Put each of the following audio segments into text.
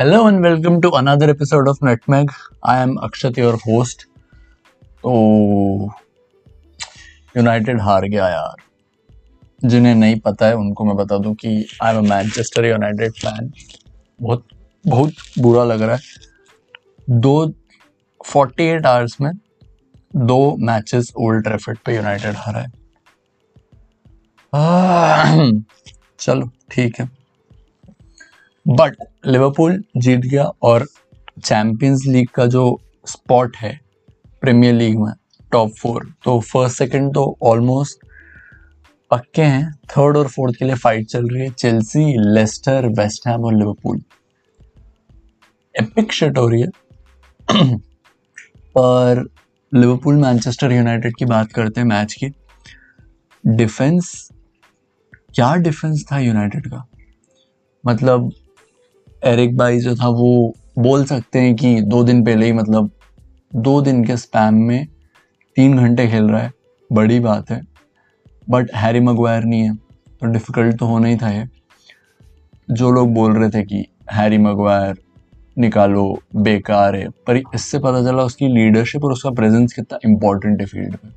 Hello and welcome to another episode of Nutmeg. I am Akshat your host तो United हार गया यार। जिन्हें नहीं पता है, उनको मैं बता दूँ कि I am a Manchester United fan बहुत बहुत बुरा लग रहा है। दो 48 आवर्स में दो मैचेस ओल्ड ट्रैफर्ड पे यूनाइटेड हारा है। चलो, ठीक है। बट लिवरपूल जीत गया और चैंपियंस लीग का जो स्पॉट है प्रीमियर लीग में टॉप फोर तो फ़र्स्ट सेकंड तो ऑलमोस्ट पक्के हैं। थर्ड और फोर्थ के लिए फाइट चल रही है। चेल्सी लेस्टर वेस्ट हैम और लिवरपूल एपिक शिट हो रही है। पर लिवरपूल मैनचेस्टर यूनाइटेड की बात करते हैं मैच की। डिफेंस क्या डिफेंस था यूनाइटेड का? मतलब एरिक बाई जो था, वो बोल सकते हैं कि दो दिन पहले ही मतलब दो दिन के स्पैम में तीन घंटे खेल रहा है। बड़ी बात है। बट हैरी मगवायर नहीं है तो डिफ़िकल्ट तो होना ही था ये। जो लोग बोल रहे थे कि हैरी मगवायर निकालो, बेकार है, पर इससे पता चला उसकी लीडरशिप और उसका प्रेजेंस कितना इम्पोर्टेंट है फ़ील्ड में।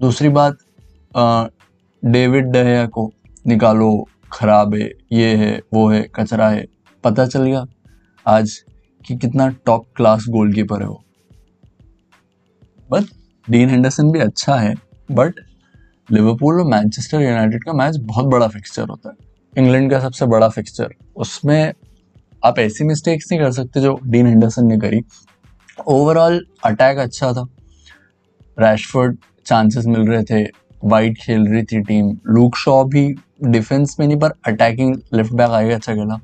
दूसरी बात डेविड डहया को निकालो, खराब है, ये है, वो है, कचरा है। पता चल गया आज कि कितना टॉप क्लास गोलकीपर है वो। बट डीन हेंडरसन भी अच्छा है बट लिवरपूल और मैनचेस्टर यूनाइटेड का मैच बहुत बड़ा फिक्सचर होता है। इंग्लैंड का सबसे बड़ा फिक्सचर उसमें आप ऐसी मिस्टेक्स नहीं कर सकते जो डीन हेंडरसन ने करी। ओवरऑल अटैक अच्छा था। रैशफोर्ड चांसेस मिल रहे थे। वाइट खेल रही थी टीम लूक शॉ भी डिफेंस में नहीं, पर अटैकिंग लेफ़्ट बैक आएगा अच्छा खेला।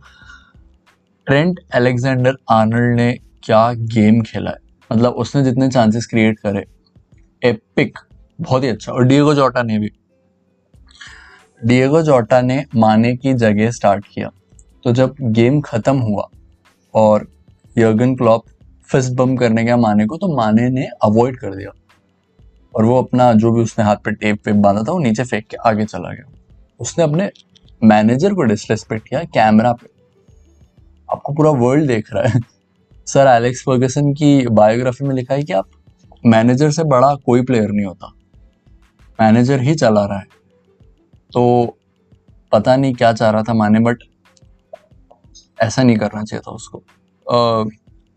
ट्रेंट अलेक्जेंडर आर्नल्ड ने क्या गेम खेला है? मतलब उसने जितने चांसेस क्रिएट करे एपिक बहुत ही अच्छा। और डिएगो जोटा ने भी। डिएगो जोटा ने माने की जगह स्टार्ट किया। तो जब गेम खत्म हुआ और यर्गन क्लॉप फिस्ट बम करने गया माने को तो माने ने अवॉइड कर दिया। और वो अपना जो भी उसने हाथ पे टेप वेप बांधा था, वो नीचे फेंक के आगे चला गया। उसने अपने मैनेजर को डिसरेस्पेक्ट किया कैमरा पे। आपको पूरा वर्ल्ड देख रहा है। सर एलेक्स फर्गसन की बायोग्राफी में लिखा है कि आप मैनेजर से बड़ा कोई प्लेयर नहीं होता। मैनेजर ही चला रहा है। तो पता नहीं क्या चाह रहा था माने बट ऐसा नहीं करना चाहिए था उसको।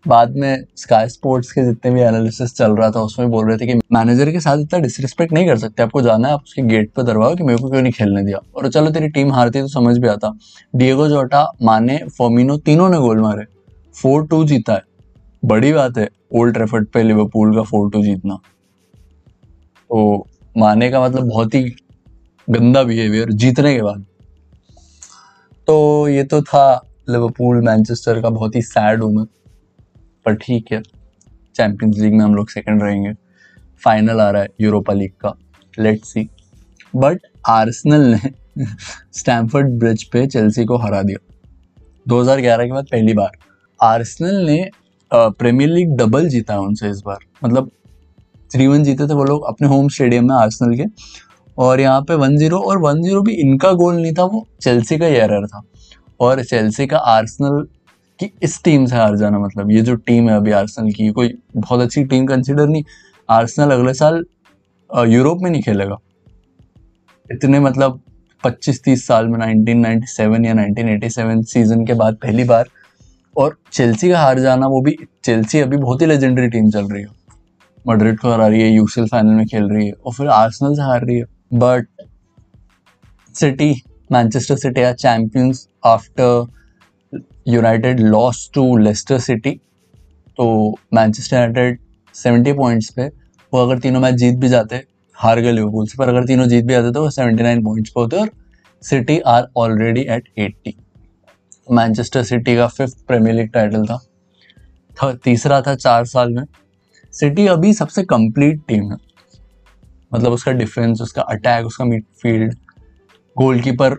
बाद में स्काई स्पोर्ट्स के जितने भी एनालिसिस चल रहा था, उसमें बोल रहे थे कि मैनेजर के साथ इतना डिसरिस्पेक्ट नहीं कर सकते। आपको जाना है, आप उसके गेट पर दरवाओ कि मेरे को क्यों नहीं खेलने दिया? और चलो, तेरी टीम हारती तो समझ भी आता। डिएगो जोटा माने फोमिनो तीनों ने गोल मारे। फोर टू जीता है। बड़ी बात है ओल्ड ट्रेफर्ड पे लिवरपूल का फोर टू जीतना। तो माने का मतलब बहुत ही गंदा बिहेवियर जीतने के बाद। तो ये तो था लिवरपूल मैनचेस्टर का बहुत ही सैड मैं पर ठीक है चैंपियंस लीग में हम लोग सेकंड रहेंगे। फाइनल आ रहा है यूरोपा लीग का। लेट्स सी बट आर्सनल ने स्टैम्फर्ड ब्रिज पे चेल्सी को हरा दिया। 2011 के बाद पहली बार। आर्सनल ने प्रीमियर लीग डबल जीता है उनसे इस बार। मतलब थ्री वन जीते थे वो लोग अपने होम स्टेडियम में आर्सनल के। और यहाँ पे वन ज़ीरो और वन ज़ीरो भी इनका गोल नहीं था, वो चेल्सी का ही एरर था। और चेल्सी का आर्सनल कि इस टीम से हार जाना मतलब ये जो टीम है अभी आर्सनल की, कोई बहुत अच्छी टीम कंसिडर नहीं। आर्सनल अगले साल यूरोप में नहीं खेलेगा। इतने मतलब 25-30 साल में 1997 या 1987 सीज़न के बाद पहली बार, और चेल्सी का हार जाना, वो भी चेल्सी अभी बहुत ही लेजेंडरी टीम चल रही है। मड्रिड को हरा रही है यूसीएल फाइनल में खेल रही है, और फिर आर्सनल से हार रही है। But City Manchester City are champions after United loss to Leicester City तो मैनचेस्टर यूनाइटेड सेवेंटी पॉइंट्स पे। वो अगर तीनों मैच जीत भी जाते हार गए लिवरपूल से पर अगर तीनों जीत भी जाते तो वो सेवेंटी नाइन पॉइंट्स पे होते और City are already eight eighty Manchester City का फिफ्थ प्रीमियर लीग टाइटल था, तीसरा था चार साल में। सिटी अभी सबसे कंप्लीट टीम है। मतलब उसका डिफेंस उसका अटैक उसका मिडफील्ड गोलकीपर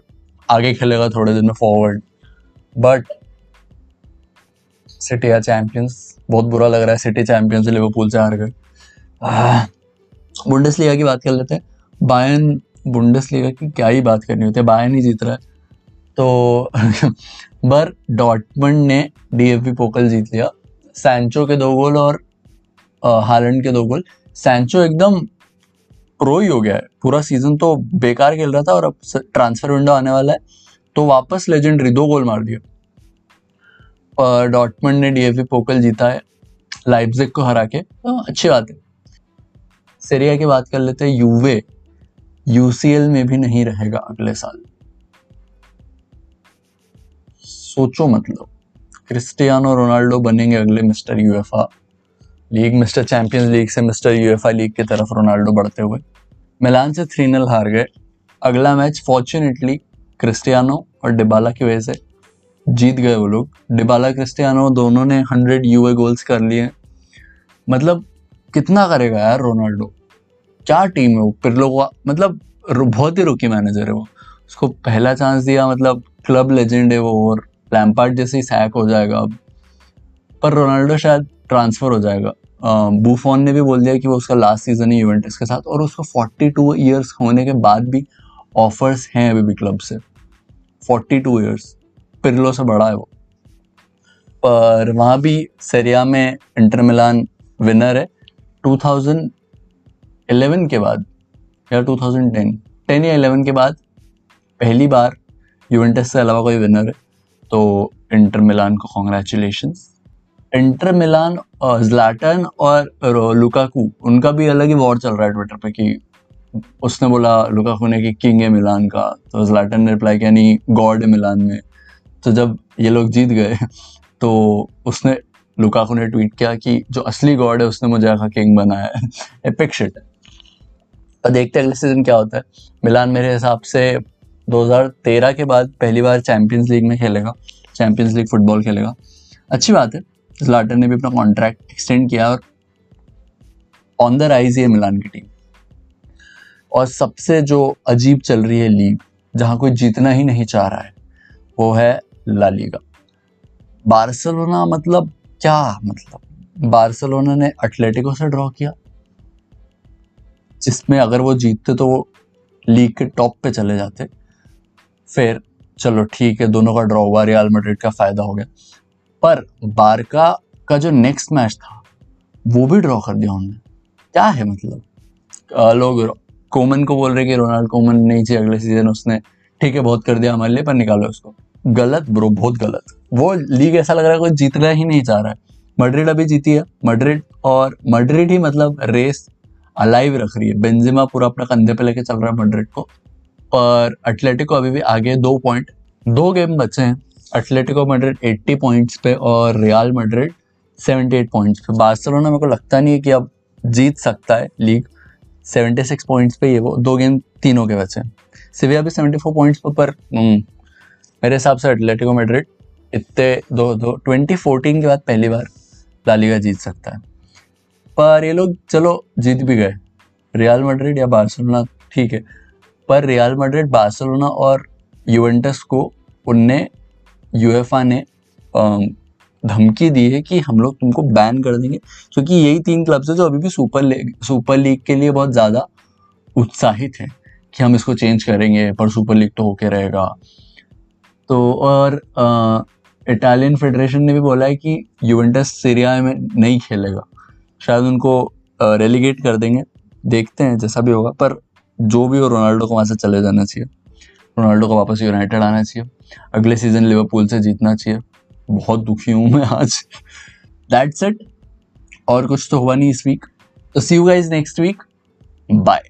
आगे खेलेगा थोड़े दिन में फॉरवर्ड बट सिटी या चैंपियंस बहुत बुरा लग रहा है सिटी चैंपियंस लिवरपूल से हार गए बुंडस लीगा की बात कर लेते हैं। बायन बुंडस लीगा की क्या ही बात करनी होती है। बायन ही जीत रहा है। तो बर डॉटमंड ने डी एफ़ डीएफबी पोकल जीत लिया। सैंचो के दो गोल और हालैंड के दो गोल। सैंचो एकदम प्रो ही हो गया है। पूरा सीज़न तो बेकार खेल रहा था और अब ट्रांसफ़र विंडो आने वाला है। तो वापस लेजेंडरी दो गोल मार दिया। डॉटमंड ने डीएफबी पोकल जीता है लाइप्जिग को हरा के तो अच्छी बात है। सीरिया की बात कर लेते हैं यूवे यूसीएल में भी नहीं रहेगा अगले साल। सोचो मतलब क्रिस्टियानो रोनाल्डो बनेंगे अगले mister UEFA league, mister Champions League से मिस्टर यूएफआ लीग की तरफ़ रोनाल्डो बढ़ते हुए। मिलान से थ्री नल हार गए। अगला मैच फॉर्चुनेटली क्रिस्टियानो और डिबाला की वजह से जीत गए वो लोग। डिबाला क्रिस्टियानो दोनों ने हंड्रेड यूए गोल्स कर लिए। मतलब कितना करेगा यार रोनाल्डो? क्या टीम है वो? पिरलो का मतलब बहुत ही रुकी मैनेजर है वो। उसको पहला चांस दिया मतलब क्लब लेजेंड है वो और लैम्पार्ड जैसे ही सैक हो जाएगा अब। पर रोनाल्डो शायद ट्रांसफ़र हो जाएगा। बूफोन ने भी बोल दिया कि वो उसका लास्ट सीज़न है यूवेंटस के साथ और उसको 42 इयर्स होने के बाद भी ऑफर्स हैं अभी भी क्लब से। 42 इयर्स पिरलो से बड़ा है वो। पर वहाँ भी सरिया में इंटर मिलान विनर है। 2011 के बाद या 2010 10 या 11 के बाद पहली बार यूवेंटस से अलावा कोई विनर है। तो इंटर मिलान को कॉन्ग्रेचुलेशन इंटर मिलान और जलाटन और लुकाकू उनका भी अलग ही वॉर चल रहा है ट्विटर पे कि उसने बोला लुकाकू ने कि किंग है मिलान का। तो जलाटन ने रिप्लाई किया, नहीं गॉड है मिलान में। तो जब ये लोग जीत गए तो उसने लुकाकू ने ट्वीट किया कि जो असली गॉड है, उसने मुझे आखा किंग बनाया है। एपिक शिट है और देखते अगले सीज़न क्या होता है। मिलान, मेरे हिसाब से 2013 के बाद पहली बार चैंपियंस लीग में खेलेगा। चैंपियंस लीग फुटबॉल खेलेगा। अच्छी बात है लाटर ने भी अपना कॉन्ट्रैक्ट एक्सटेंड किया और ऑन द राइज है मिलान की टीम और सबसे जो अजीब चल रही है लीग, जहाँ कोई जीतना ही नहीं चाह रहा है, वो है ला लीगा। बार्सिलोना मतलब क्या मतलब? बार्सलोना ने एटलेटिको से ड्रॉ किया। जिसमें अगर वो जीतते तो वो लीग के टॉप पे चले जाते। फिर चलो ठीक है, दोनों का ड्रॉ हुआ रियल मैड्रिड का फ़ायदा हो गया। पर बारका का जो नेक्स्ट मैच था, वो भी ड्रॉ कर दिया उन्होंने। क्या है मतलब? लोग कोमन को बोल रहे कि रोनाल्ड कोमन नहीं चाहिए, अगले सीज़न उसने, ठीक है, बहुत कर दिया हमारे लिए, पर निकालो उसको। गलत ब्रो बहुत गलत। वो लीग ऐसा लग रहा है कोई जीतना ही नहीं चाह रहा है। मड्रिड अभी जीती है। मड्रिड और मड्रिड ही मतलब रेस अलाइव रख रही है। बेंजिमा पूरा अपना कंधे पे लेके चल रहा है मड्रिड को। पर एटलेटिको अभी भी आगे दो पॉइंट दो गेम बचे हैं। एटलेटिको मड्रिड 80 पॉइंट्स पे और रियाल मड्रिड 78 पॉइंट्स पे। बार्सिलोना मेरे को लगता नहीं है कि अब जीत सकता है लीग। 76 पॉइंट्स पे ये वो दो गेम तीनों के बचे हैं। सिविया भी 74 पॉइंट्स पर पर हम्म, मेरे हिसाब से एटलेटिको मेड्रिड इतने दो दो ट्वेंटी फोर्टीन के बाद पहली बार लालिगा जीत सकता है। पर ये लोग, चलो, जीत भी गए। रियल मड्रिड या बार्सिलोना ठीक है। पर रियल मड्रिड बार्सिलोना और यूवेंटस को उनने यूएफए ने धमकी दी है कि हम लोग तुमको बैन कर देंगे। क्योंकि यही तीन क्लब्स है जो अभी भी सुपर लीग सुपर लीग के लिए बहुत ज़्यादा उत्साहित हैं कि हम इसको चेंज करेंगे, पर सुपर लीग तो होके रहेगा। तो और इटालियन फेडरेशन ने भी बोला है कि यूवेंटस सीरिया में नहीं खेलेगा। शायद उनको रेलीगेट कर देंगे। देखते हैं, जैसा भी होगा, पर जो भी हो, रोनाल्डो को वहाँ से चले जाना चाहिए। रोनाल्डो को वापस यूनाइटेड आना चाहिए। अगले सीज़न लिवरपूल से जीतना चाहिए। बहुत दुखी हूँ मैं आज। दैट्स इट और कुछ तो हुआ नहीं इस वीक तो see you guys next week bye